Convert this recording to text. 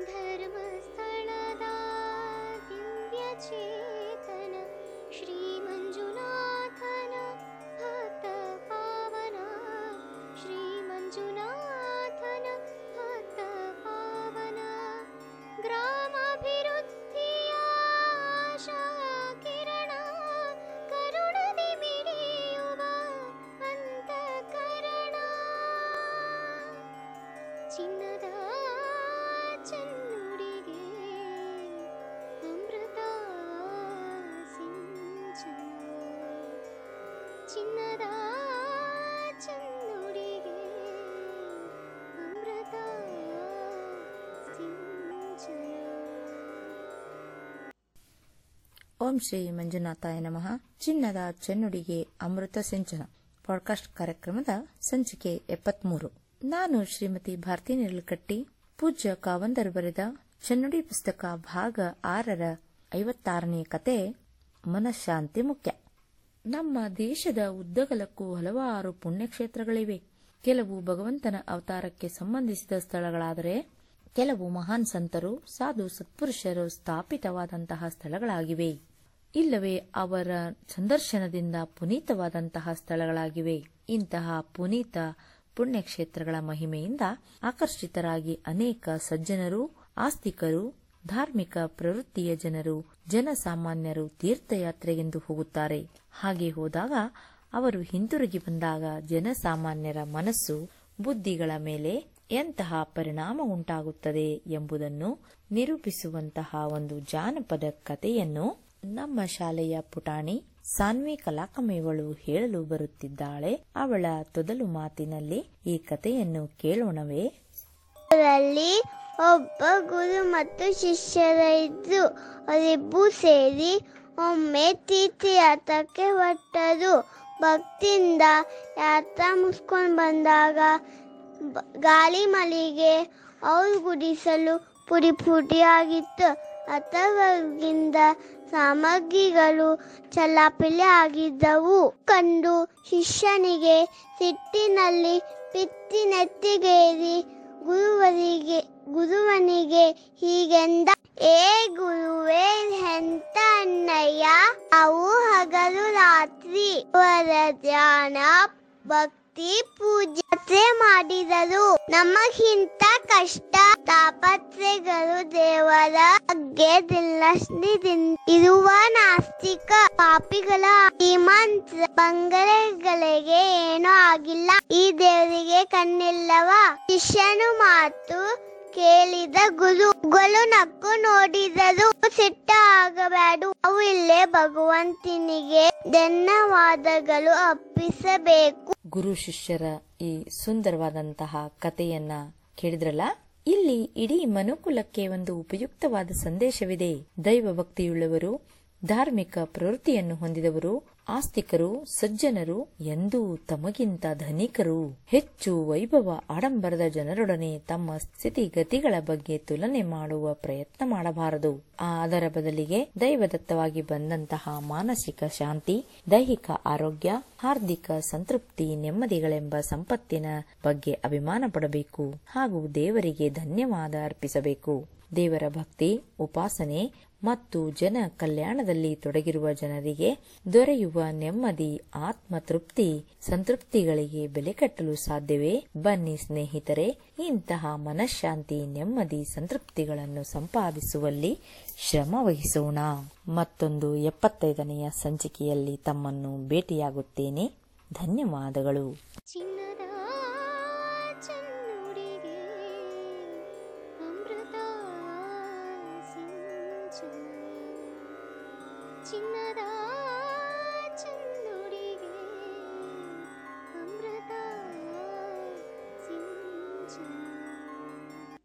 धर्मस्थलदा दिव्यचेतन श्रीम ಚಿನ್ನದ ಅಮೃತ ಓಂ ಶ್ರೀ ಮಂಜುನಾಥಾಯ ನಮಃ. ಚಿನ್ನದ ಚೆನ್ನುಡಿಗೆ ಅಮೃತ ಸಿಂಚನ. ಪಾಡ್ಕಾಸ್ಟ್ ಕಾರ್ಯಕ್ರಮದ ಸಂಚಿಕೆ ಎಪ್ಪತ್ಮೂರು. ನಾನು ಶ್ರೀಮತಿ ಭಾರತಿ ನಿರ್ಲಕಟ್ಟಿ ಪೂಜ್ಯ ಕಾವಂದರು ಬರೆದ ಚೆನ್ನುಡಿ ಪುಸ್ತಕ ಭಾಗ ಆರರ ಐವತ್ತಾರನೇ ಕತೆ, ಮನಃಶಾಂತಿ ಮುಖ್ಯ. ನಮ್ಮ ದೇಶದ ಉದ್ದಗಲಕ್ಕೂ ಹಲವಾರು ಪುಣ್ಯಕ್ಷೇತ್ರಗಳಿವೆ. ಕೆಲವು ಭಗವಂತನ ಅವತಾರಕ್ಕೆ ಸಂಬಂಧಿಸಿದ ಸ್ಥಳಗಳಾದರೆ, ಕೆಲವು ಮಹಾನ್ ಸಂತರು, ಸಾಧು ಸತ್ಪುರುಷರು ಸ್ಥಾಪಿತವಾದಂತಹ ಸ್ಥಳಗಳಾಗಿವೆ. ಇಲ್ಲವೇ ಅವರ ಸಂದರ್ಶನದಿಂದ ಪುನೀತವಾದಂತಹ ಸ್ಥಳಗಳಾಗಿವೆ. ಇಂತಹ ಪುನೀತ ಪುಣ್ಯಕ್ಷೇತ್ರಗಳ ಮಹಿಮೆಯಿಂದ ಆಕರ್ಷಿತರಾಗಿ ಅನೇಕ ಸಜ್ಜನರು, ಆಸ್ತಿಕರು ಧಾರ್ಮಿಕ ಪ್ರವೃತ್ತಿಯ ಜನರು, ಜನಸಾಮಾನ್ಯರು ತೀರ್ಥಯಾತ್ರೆಗೆಂದು ಹೋಗುತ್ತಾರೆ. ಹಾಗೆ ಹೋದಾಗ ಅವರು ಹಿಂತಿರುಗಿ ಬಂದಾಗ ಜನಸಾಮಾನ್ಯರ ಮನಸ್ಸು ಬುದ್ಧಿಗಳ ಮೇಲೆ ಎಂತಹ ಪರಿಣಾಮ ಉಂಟಾಗುತ್ತದೆ ಎಂಬುದನ್ನು ನಿರೂಪಿಸುವಂತಹ ಒಂದು ಜಾನಪದ ಕಥೆಯನ್ನು ನಮ್ಮ ಶಾಲೆಯ ಪುಟಾಣಿ ಸಾನ್ವಿ ಕಲಾಕಮೇವಳು ಹೇಳಲು ಬರುತ್ತಿದ್ದಾಳೆ. ಅವಳ ತೊದಲು ಮಾತಿನಲ್ಲಿ ಈ ಕಥೆಯನ್ನು ಕೇಳೋಣವೇ. ಒಬ್ಬ ಗುರು ಮತ್ತು ಶಿಷ್ಯರ ಇದ್ರು ಅವರಿಬ್ಬೂ ಸೇರಿ ಒಮ್ಮೆ ತೀರ್ಥಯಾತ್ರಕ್ಕೆ ಹೊರಟರು. ಭಕ್ತಿಯಿಂದ ಯಾತ್ರಾ ಮುಗಿಸ್ಕೊಂಡು ಬಂದಾಗ ಗಾಳಿ ಮಳೆಗೆ ಅವ್ರು ಗುಡಿಸಲು ಪುಡಿ ಪುಡಿಯಾಗಿತ್ತು ಅಥವಾಗಿಂದ ಸಾಮಗ್ರಿಗಳು ಚಲಾಪಿಲೆ ಆಗಿದ್ದವು. ಕಂಡು ಶಿಷ್ಯನಿಗೆ ಸಿಟ್ಟಿನಲ್ಲಿ ಪಿತ್ತಿ ನೆತ್ತಿಗೇರಿ ಗುರುವರಿಗೆ ಗುರುವನಿಗೆ ಹೀಗೆಂದ ಏ ಗುರುವೇ ಎಂತ ಅಣ್ಣಯ್ಯ ಅವು ಹಗಲು ರಾತ್ರಿ ವರ ಧ್ಯಾನ ಪೂಜೆ ಮಾಡಿದರು ನಮಗಿಂತ ಕಷ್ಟ ತಾಪತ್ರೆಗಳು ದೇವರ ಬಗ್ಗೆ ಇರುವ ನಾಸ್ತಿಕ ಪಾಪಿಗಳ ಶ್ರೀಮಂತ ಬಂಗಲೆಗಳಿಗೆ ಏನೂ ಆಗಿಲ್ಲ. ಈ ದೇವರಿಗೆ ಕಣ್ಣಿಲ್ಲವ ಶಿಷ್ಯನು ಮಾತು ಕೇಳಿದ ಗುರುಗಳು ನಕ್ಕು ನೋಡಿದರು ಸಿಟ್ಟ ಆಗಬೇಡ. ಅವು ಇಲ್ಲೇ ಭಗವಂತನಿಗೆ ಧನ್ಯವಾದಗಳು ಅರ್ಪಿಸಬೇಕು. ಗುರು ಶಿಷ್ಯರ ಈ ಸುಂದರವಾದಂತಹ ಕಥೆಯನ್ನ ಕೇಳಿದ್ರಲ್ಲ? ಇಲ್ಲಿ ಇಡೀ ಮನುಕುಲಕ್ಕೆ ಒಂದು ಉಪಯುಕ್ತವಾದ ಸಂದೇಶವಿದೆ. ದೈವ ಭಕ್ತಿಯುಳ್ಳವರು ಧಾರ್ಮಿಕ ಪ್ರವೃತ್ತಿಯನ್ನು ಹೊಂದಿದವರು ಆಸ್ತಿಕರು, ಸಜ್ಜನರು, ಎಂದೂ ತಮಗಿಂತ ಧನಿಕರು. ಹೆಚ್ಚು ವೈಭವ ಆಡಂಬರದ ಜನರೊಡನೆ ತಮ್ಮ ಸ್ಥಿತಿಗತಿಗಳ ಬಗ್ಗೆ ತುಲನೆ ಮಾಡುವ ಪ್ರಯತ್ನ ಮಾಡಬಾರದು. ಅದರ ಬದಲಿಗೆ ದೈವದತ್ತವಾಗಿ ಬಂದಂತಹ ಮಾನಸಿಕ ಶಾಂತಿ, ದೈಹಿಕ ಆರೋಗ್ಯ, ಹಾರ್ದಿಕ ಸಂತೃಪ್ತಿ, ನೆಮ್ಮದಿಗಳೆಂಬ ಸಂಪತ್ತಿನ ಬಗ್ಗೆ ಅಭಿಮಾನ ಪಡಬೇಕು ಹಾಗೂ ದೇವರಿಗೆ ಧನ್ಯವಾದ ಅರ್ಪಿಸಬೇಕು. ದೇವರ ಭಕ್ತಿ, ಉಪಾಸನೆ ಮತ್ತು ಜನ ಕಲ್ಯಾಣದಲ್ಲಿ ತೊಡಗಿರುವ ಜನರಿಗೆ ದೊರೆಯುವ ನೆಮ್ಮದಿ ಆತ್ಮ ತೃಪ್ತಿ ಸಂತೃಪ್ತಿಗಳಿಗೆ ಬೆಲೆ ಕಟ್ಟಲು ಸಾಧ್ಯವೇ? ಬನ್ನಿ ಸ್ನೇಹಿತರೆ, ಇಂತಹ ಮನಃಶಾಂತಿ, ನೆಮ್ಮದಿ, ಸಂತೃಪ್ತಿಗಳನ್ನು ಸಂಪಾದಿಸುವಲ್ಲಿ ಶ್ರಮ ವಹಿಸೋಣ. ಮತ್ತೊಂದು ಎಪ್ಪತ್ತೈದನೆಯ ಸಂಚಿಕೆಯಲ್ಲಿ ತಮ್ಮನ್ನು ಭೇಟಿಯಾಗುತ್ತೇನೆ. ಧನ್ಯವಾದಗಳು. ಸಿಂಚನ ಚಿನ್ನದ